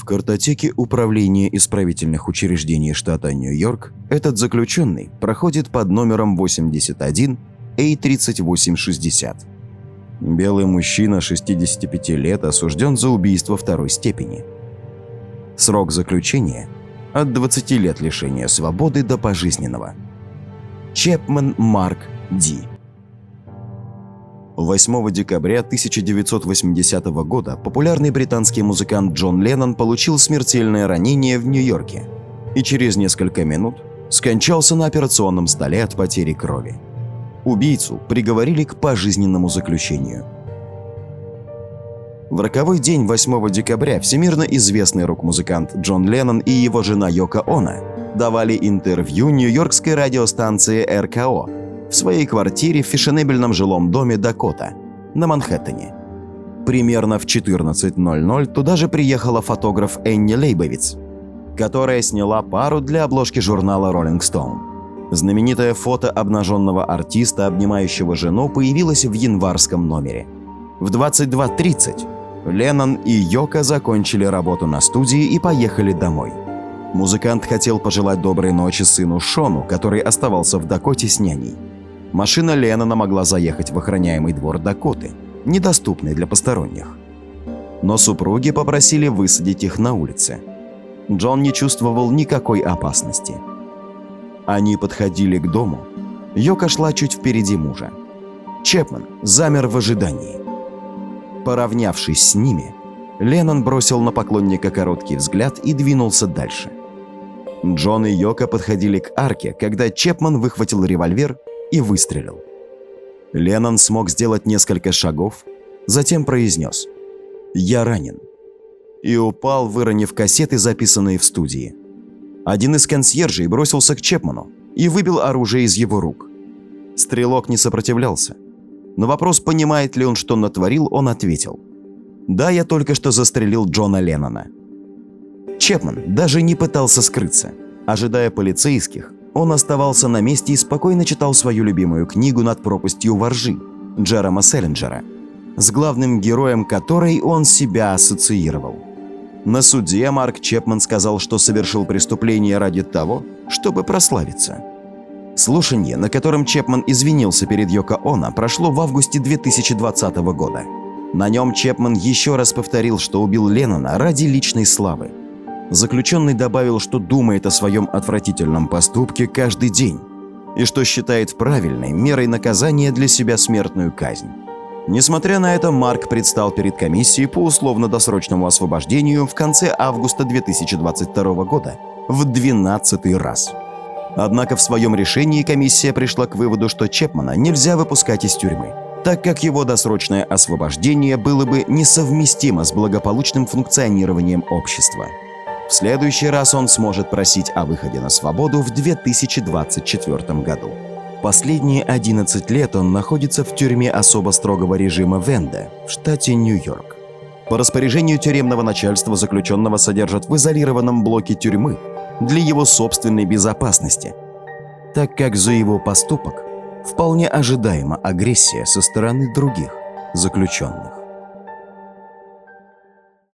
В картотеке Управления исправительных учреждений штата Нью-Йорк этот заключенный проходит под номером 81 A3860. Белый мужчина 65 лет осужден за убийство второй степени. Срок заключения – от 20 лет лишения свободы до пожизненного. Чепман Марк Ди 8 декабря 1980 года популярный британский музыкант Джон Леннон получил смертельное ранение в Нью-Йорке и через несколько минут скончался на операционном столе от потери крови. Убийцу приговорили к пожизненному заключению. В роковой день 8 декабря всемирно известный рок-музыкант Джон Леннон и его жена Йока Оно давали интервью нью-йоркской радиостанции РКО в своей квартире в фешенебельном жилом доме Дакота на Манхэттене. Примерно в 14.00 туда же приехала фотограф Энни Лейбовиц, которая сняла пару для обложки журнала Rolling Stone. Знаменитое фото обнаженного артиста, обнимающего жену, появилось в январском номере. В 22.30 Леннон и Йока закончили работу на студии и поехали домой. Музыкант хотел пожелать доброй ночи сыну Шону, который оставался в Дакоте с няней. Машина Леннона могла заехать в охраняемый двор Дакоты, недоступный для посторонних. Но супруги попросили высадить их на улице. Джон не чувствовал никакой опасности. Они подходили к дому. Йока шла чуть впереди мужа. Чепман замер в ожидании. Поравнявшись с ними, Леннон бросил на поклонника короткий взгляд и двинулся дальше. Джон и Йока подходили к арке, когда Чепман выхватил револьвер и выстрелил. Леннон смог сделать несколько шагов, затем произнес «Я ранен» и упал, выронив кассеты, записанные в студии. Один из консьержей бросился к Чепману и выбил оружие из его рук. Стрелок не сопротивлялся. На вопрос, понимает ли он, что натворил, он ответил «Да, я только что застрелил Джона Леннона». Чепман даже не пытался скрыться. Ожидая полицейских, он оставался на месте и спокойно читал свою любимую книгу «Над пропастью воржи» Джерома Селлинджера, с главным героем которой он себя ассоциировал. На суде Марк Чепман сказал, что совершил преступление ради того, чтобы прославиться. Слушание, на котором Чепман извинился перед Йоко Оно, прошло в августе 2020 года. На нем Чепман еще раз повторил, что убил Леннона ради личной славы – Заключенный добавил, что думает о своем отвратительном поступке каждый день и что считает правильной мерой наказания для себя смертную казнь. Несмотря на это, Марк предстал перед комиссией по условно-досрочному освобождению в конце августа 2022 года в 12 раз. Однако в своем решении комиссия пришла к выводу, что Чепмана нельзя выпускать из тюрьмы, так как его досрочное освобождение было бы несовместимо с благополучным функционированием общества. В следующий раз он сможет просить о выходе на свободу в 2024 году. Последние 11 лет он находится в тюрьме особо строгого режима Венде в штате Нью-Йорк. По распоряжению тюремного начальства заключенного содержат в изолированном блоке тюрьмы для его собственной безопасности, так как за его поступок вполне ожидаема агрессия со стороны других заключенных.